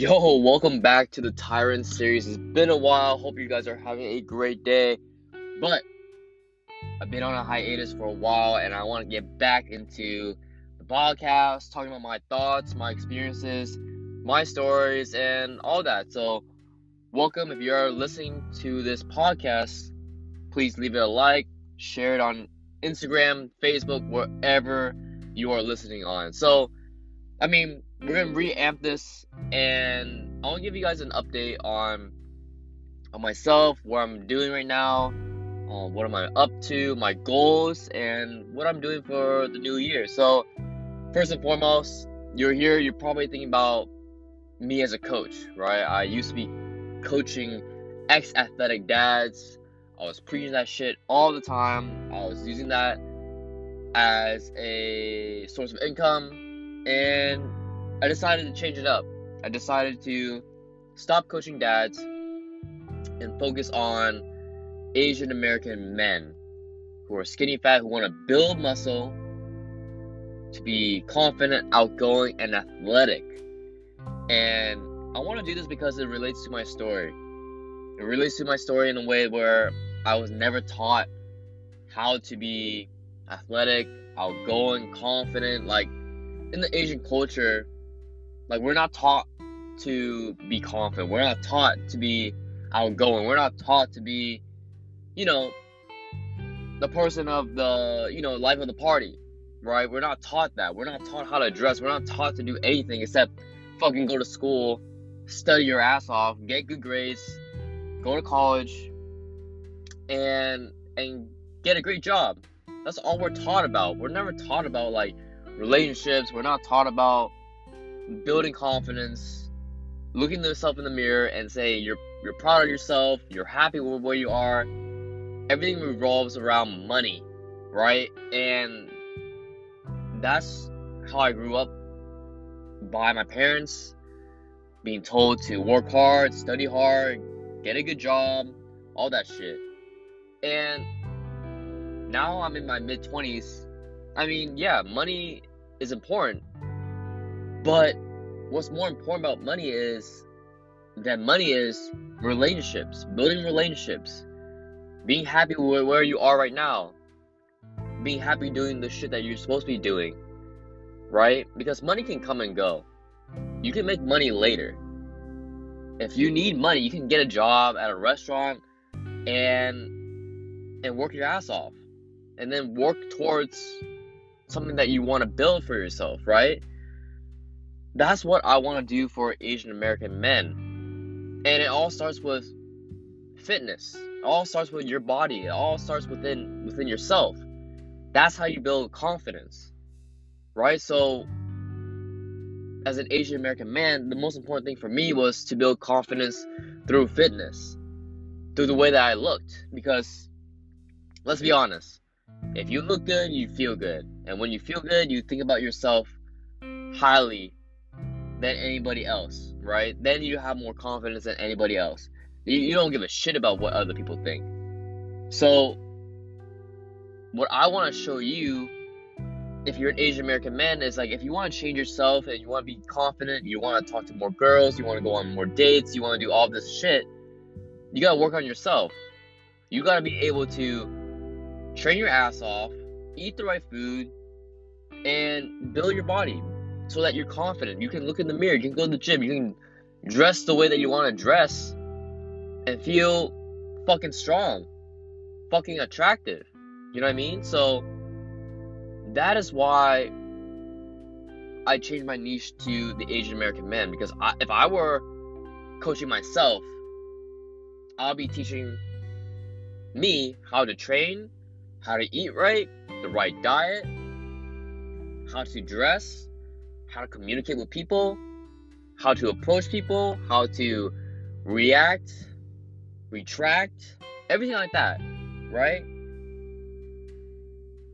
Yo, welcome back to the Tyrant series. It's been a while. Hope you guys are having a great day. But I've been on a hiatus for a while and I want to get back into the podcast, talking about my thoughts, my experiences, my stories, and all that. So, welcome. If you're listening to this podcast, please leave it a like, share it on Instagram, Facebook, wherever you are listening on. So, I mean, we're gonna reamp this, and I want to give you guys an update on on myself, what I'm doing right now, um, what am I up to, my goals, and what I'm doing for the new year. So, first and foremost, you're here. You're probably thinking about me as a coach, right? I used to be coaching ex athletic dads. I was preaching that shit all the time. I was using that as a source of income, and I decided to change it up. I decided to stop coaching dads and focus on Asian American men who are skinny fat, who want to build muscle, to be confident, outgoing, and athletic. And I want to do this because it relates to my story. It relates to my story in a way where I was never taught how to be athletic, outgoing, confident. Like in the Asian culture, like we're not taught to be confident. We're not taught to be outgoing. We're not taught to be, you know, the person of the, you know, life of the party, right? We're not taught that. We're not taught how to dress. We're not taught to do anything except fucking go to school, study your ass off, get good grades, go to college, and and get a great job. That's all we're taught about. We're never taught about like relationships. We're not taught about building confidence, looking yourself in the mirror and say you're you're proud of yourself, you're happy with where you are. Everything revolves around money, right? And that's how I grew up by my parents being told to work hard, study hard, get a good job, all that shit. And now I'm in my mid 20s. I mean, yeah, money is important, but what's more important about money is that money is relationships, building relationships, being happy with where you are right now, being happy doing the shit that you're supposed to be doing, right? Because money can come and go. You can make money later. If you need money, you can get a job at a restaurant and and work your ass off and then work towards something that you want to build for yourself, right? That's what I want to do for Asian American men. And it all starts with fitness. It all starts with your body. It all starts within within yourself. That's how you build confidence. Right? So as an Asian American man, the most important thing for me was to build confidence through fitness. Through the way that I looked because let's be honest. If you look good, you feel good. And when you feel good, you think about yourself highly than anybody else, right? Then you have more confidence than anybody else. You, you don't give a shit about what other people think. So, what I want to show you, if you're an Asian American man, is like if you want to change yourself and you want to be confident, you want to talk to more girls, you want to go on more dates, you want to do all this shit, you gotta work on yourself. You gotta be able to train your ass off, eat the right food, and build your body, so that you're confident. You can look in the mirror, you can go to the gym, you can dress the way that you want to dress and feel fucking strong, fucking attractive. You know what I mean? So that is why I changed my niche to the Asian American men because I, if I were coaching myself, I'll be teaching me how to train, how to eat right, the right diet, how to dress, how to communicate with people, how to approach people, how to react, retract, everything like that, right?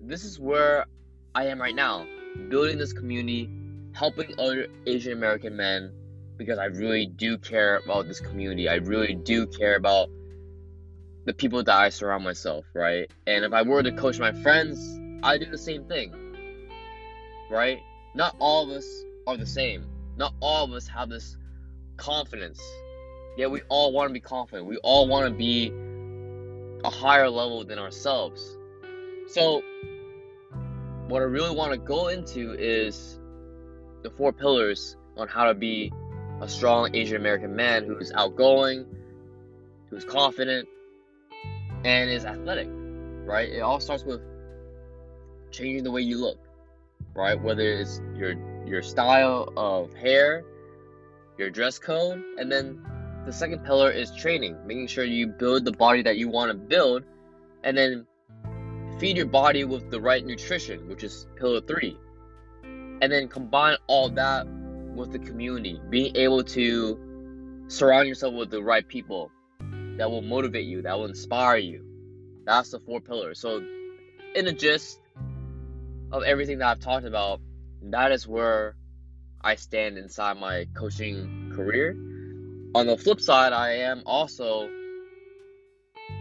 This is where I am right now, building this community, helping other Asian American men because I really do care about this community. I really do care about the people that I surround myself, right? And if I were to coach my friends, I do the same thing, right? Not all of us are the same. Not all of us have this confidence. Yeah, we all want to be confident. We all want to be a higher level than ourselves. So, what I really want to go into is the four pillars on how to be a strong Asian American man who's outgoing, who's confident, and is athletic, right? It all starts with changing the way you look, right? Whether it's your your style of hair, your dress code, and then the second pillar is training, making sure you build the body that you want to build, and then feed your body with the right nutrition, which is pillar three. And then combine all that with the community, being able to surround yourself with the right people that will motivate you, that will inspire you. That's the four pillars. So, in a gist of everything that I've talked about, that is where I stand inside my coaching career. On the flip side, I am also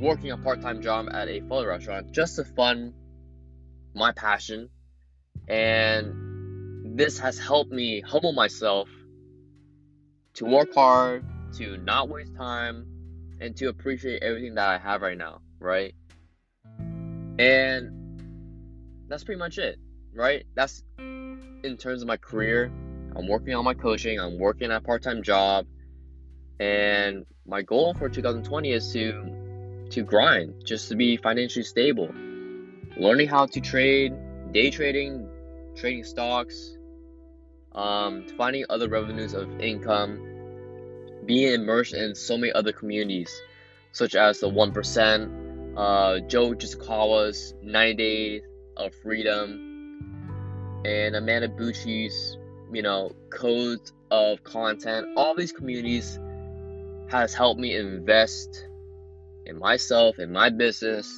working a part time job at a photo restaurant just to fund my passion. And this has helped me humble myself to work hard, to not waste time, and to appreciate everything that I have right now, right? And that's pretty much it, right? That's in terms of my career. I'm working on my coaching, I'm working at a part time job, and my goal for 2020 is to to grind, just to be financially stable. Learning how to trade, day trading, trading stocks, um, finding other revenues of income, being immersed in so many other communities, such as the 1%, uh, Joe Jisukawa's 90 Days of Freedom, and Amanda Bucci's, you know, codes of content. All these communities has helped me invest in myself, in my business,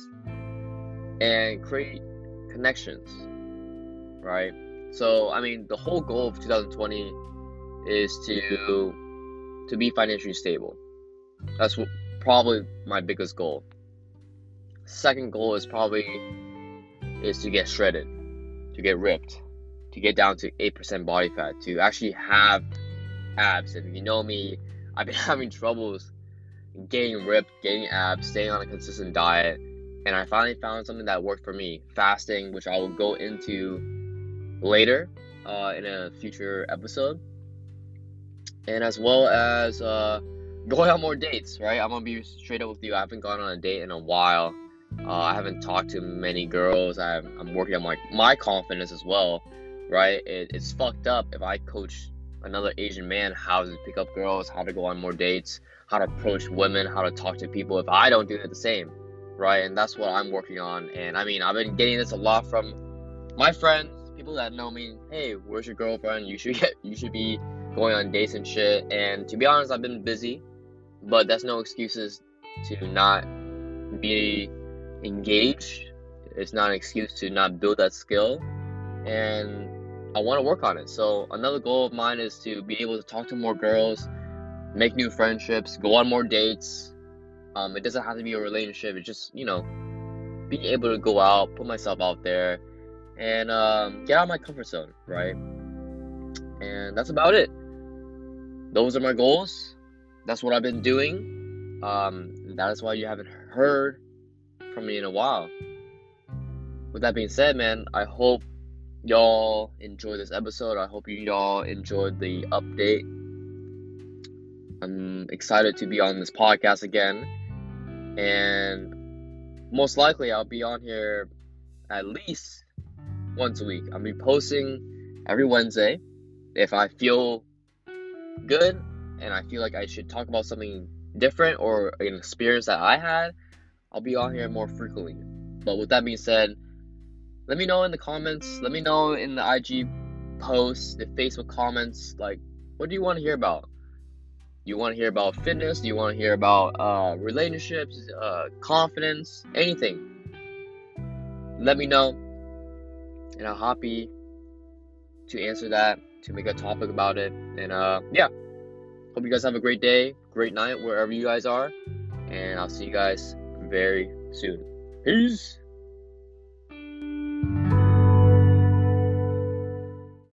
and create connections. Right? So, I mean, the whole goal of 2020 is to to be financially stable. That's what, probably my biggest goal. Second goal is probably is to get shredded, to get ripped, to get down to 8% body fat, to actually have abs. And if you know me, I've been having troubles getting ripped, getting abs, staying on a consistent diet, and I finally found something that worked for me fasting, which I will go into later uh, in a future episode, and as well as uh, going on more dates, right? I'm gonna be straight up with you. I haven't gone on a date in a while. Uh, I haven't talked to many girls. I'm, I'm working on my, my confidence as well, right? It, it's fucked up if I coach another Asian man how to pick up girls, how to go on more dates, how to approach women, how to talk to people if I don't do it the same, right? And that's what I'm working on. And I mean, I've been getting this a lot from my friends, people that know me. Hey, where's your girlfriend? You should get, you should be going on dates and shit. And to be honest, I've been busy, but that's no excuses to not be engaged. It's not an excuse to not build that skill. And I want to work on it. So another goal of mine is to be able to talk to more girls make new friendships, go on more dates. Um, it doesn't have to be a relationship. It's just you know, being able to go out, put myself out there, and um, get out of my comfort zone, right? And that's about it. Those are my goals. That's what I've been doing. Um, that is why you haven't heard from me in a while. With that being said, man, I hope y'all enjoyed this episode. I hope you all enjoyed the update I'm excited to be on this podcast again. And most likely, I'll be on here at least once a week. I'll be posting every Wednesday. If I feel good and I feel like I should talk about something different or an experience that I had, I'll be on here more frequently. But with that being said, let me know in the comments. Let me know in the IG posts, the Facebook comments, like, what do you want to hear about? you want to hear about fitness? You want to hear about uh, relationships, uh, confidence, anything? Let me know, and I'm happy to answer that, to make a topic about it. And uh, yeah, hope you guys have a great day, great night, wherever you guys are, and I'll see you guys very soon. Peace.